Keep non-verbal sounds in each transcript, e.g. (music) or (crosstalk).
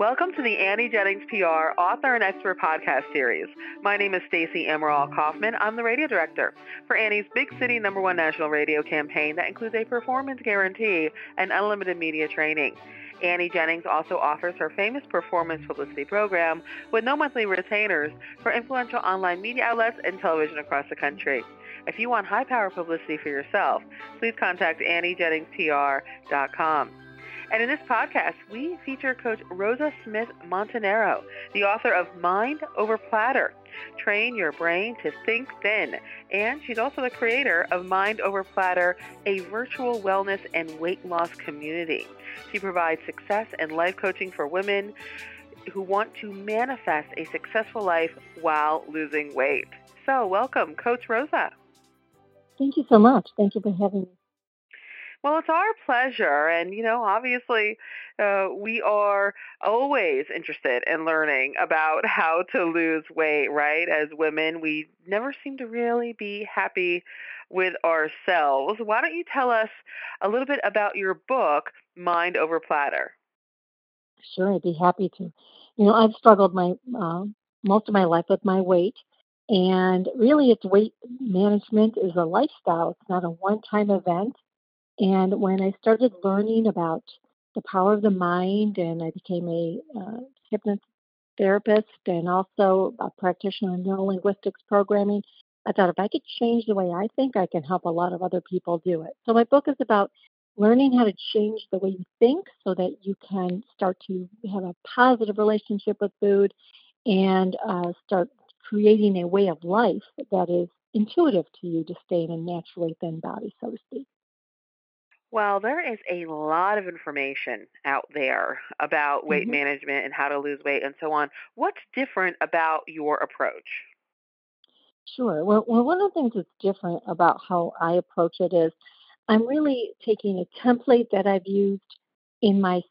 Welcome to the Annie Jennings PR author and expert podcast series. My name is Stacey Emerald Kaufman. I'm the radio director for Annie's Big City Number One National Radio campaign that includes a performance guarantee and unlimited media training. Annie Jennings also offers her famous performance publicity program with no monthly retainers for influential online media outlets and television across the country. If you want high power publicity for yourself, please contact AnnieJenningsPR.com. And in this podcast, we feature Coach Rosa Smith Montanero, the author of Mind Over Platter Train Your Brain to Think Thin. And she's also the creator of Mind Over Platter, a virtual wellness and weight loss community. She provides success and life coaching for women who want to manifest a successful life while losing weight. So, welcome, Coach Rosa. Thank you so much. Thank you for having me. Well, it's our pleasure. And, you know, obviously, uh, we are always interested in learning about (laughs) how to lose weight, right? As women, we never seem to really be happy with ourselves. Why don't you tell us a little bit about your book, Mind Over Platter? Sure, I'd be happy to. You know, I've struggled my uh, most of my life with my weight, and really, it's weight management is a lifestyle. It's not a one-time event. And when I started learning about the power of the mind, and I became a uh, hypnotherapist and also a practitioner in neurolinguistics programming, I thought if I could change the way I think, I can help a lot of other people do it. So my book is about learning how to change the way you think so that you can start to have a positive relationship with food and uh, start creating a way of life that is intuitive to you to stay in a naturally thin body, so to speak. Well, there is a lot of information out there about weight hmm management and how to lose weight and so on. What's different about your approach? Sure. Well, well, one of the things that's different about how I approach it is I'm really taking a template that I've used in my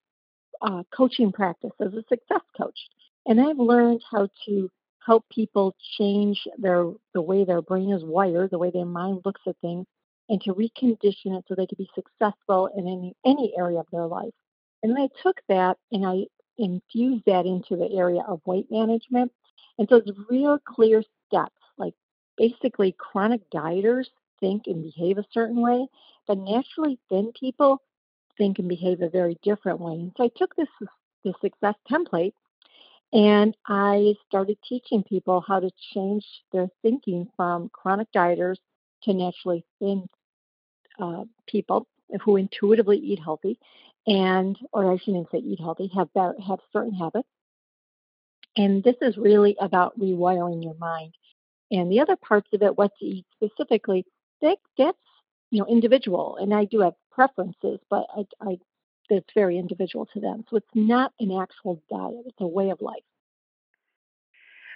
uh, coaching practice as a success coach, and I've learned how to help people change their the way their brain is wired, the way their mind looks at things, and to recondition it so they could be successful in any any area of their life. And I took that and I infused that into the area of weight management. And so it's real clear steps, like basically chronic dieters think and behave a certain way, but naturally thin people think and behave a very different way. And so I took this this success template and I started teaching people how to change their thinking from chronic dieters to naturally thin uh, people who intuitively eat healthy and or I shouldn't say eat healthy, have have certain habits. And this is really about rewiring your mind. And the other parts of it, what to eat specifically, that that's you know individual. And I do have preferences, but I, I it's very individual to them. So it's not an actual diet; it's a way of life.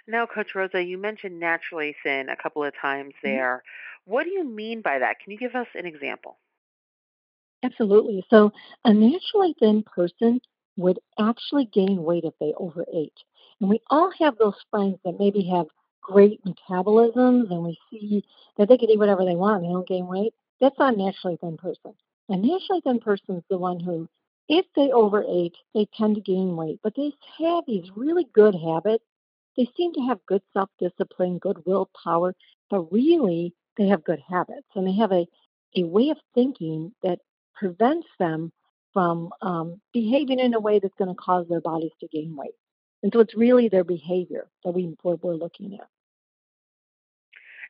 Now, Coach Rosa, you mentioned naturally thin a couple of times Mhm. there. What do you mean by that? Can you give us an example? Absolutely. So a naturally thin person would actually gain weight if they overate. And we all have those friends that maybe have great metabolisms and we see that they can eat whatever they want and they don't gain weight. That's not a naturally thin person. A naturally thin person is the one who, if they overate, they tend to gain weight, but they have these really good habits. They seem to have good self discipline, good willpower, but really they have good habits and they have a, a way of thinking that prevents them from um, behaving in a way that's going to cause their bodies to gain weight. And so it's really their behavior that we, we're, we're looking at.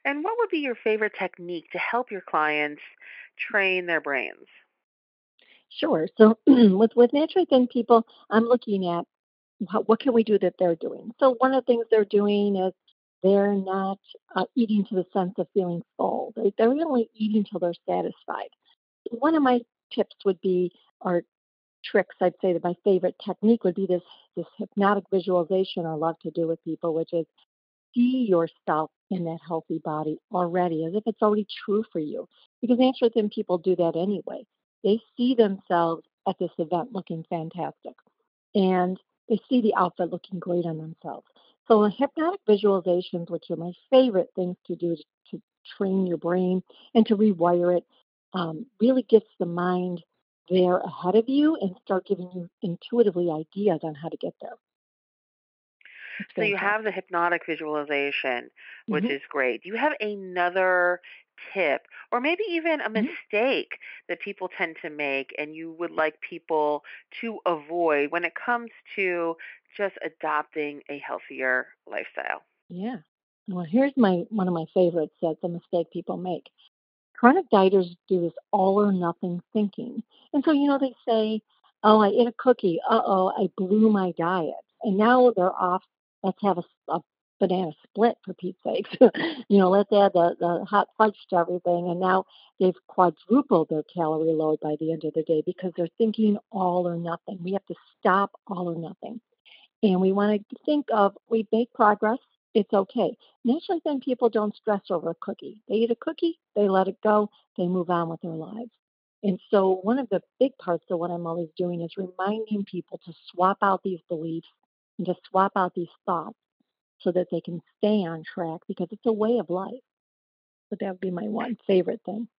And what would be your favorite technique to help your clients train their brains? Sure. So (clears throat) with, with naturally thin people, I'm looking at what, can we do that they're doing. So one of the things they're doing is they're not uh, eating to the sense of feeling full. They, they're only eating till they're satisfied. One of my tips would be, or tricks, I'd say that my favorite technique would be this this hypnotic visualization I love to do with people, which is see yourself in that healthy body already, as if it's already true for you. Because naturally, then people do that anyway. They see themselves at this event looking fantastic, and they see the outfit looking great on themselves. So, hypnotic visualizations, which are my favorite things to do to, to train your brain and to rewire it, um, really gets the mind there ahead of you and start giving you intuitively ideas on how to get there. So you have the hypnotic visualization, which hmm is great. Do you have another tip or maybe even a hmm mistake that people tend to make and you would like people to avoid when it comes to just adopting a healthier lifestyle? Yeah. Well, here's my one of my favorites that's a mistake people make. Chronic dieters do this all or nothing thinking. And so, you know, they say, Oh, I ate a cookie. Uh oh, I blew my diet. And now they're off. Let's have a, a banana split for Pete's sakes. (laughs) you know, let's add the, the hot fudge to everything. And now they've quadrupled their calorie load by the end of the day because they're thinking all or nothing. We have to stop all or nothing. And we want to think of we make progress, it's okay. Naturally, then people don't stress over a cookie. They eat a cookie, they let it go, they move on with their lives. And so, one of the big parts of what I'm always doing is reminding people to swap out these beliefs and to swap out these thoughts so that they can stay on track because it's a way of life. So, that would be my one favorite thing.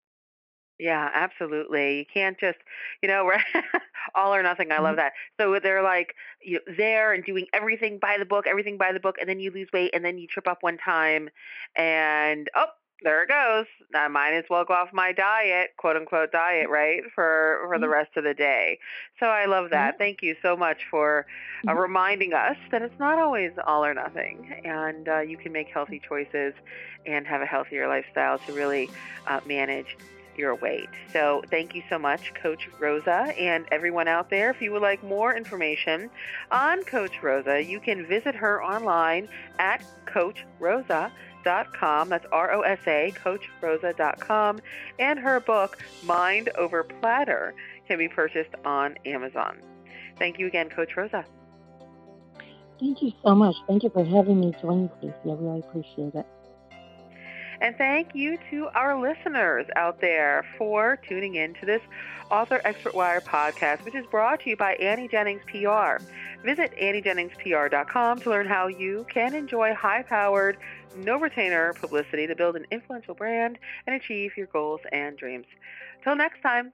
Yeah, absolutely. You can't just, you know, (laughs) all or nothing. I love Mhm. that. So they're like you know, there and doing everything by the book, everything by the book, and then you lose weight, and then you trip up one time, and oh, there it goes. I might as well go off my diet, quote unquote diet, right, for for the rest of the day. So I love that. Yeah. Thank you so much for uh, Mhm. reminding us that it's not always all or nothing, and uh, you can make healthy choices and have a healthier lifestyle to really uh, manage your weight. So, thank you so much, Coach Rosa, and everyone out there. If you would like more information on Coach Rosa, you can visit her online at coachrosa.com. That's R O S A, coachrosa.com. And her book, Mind Over Platter, can be purchased on Amazon. Thank you again, Coach Rosa. Thank you so much. Thank you for having me join you, Stacey. I really appreciate it. And thank you to our listeners out there for tuning in to this Author Expert Wire podcast, which is brought to you by Annie Jennings PR. Visit AnnieJenningsPR.com to learn how you can enjoy high powered, no retainer publicity to build an influential brand and achieve your goals and dreams. Till next time.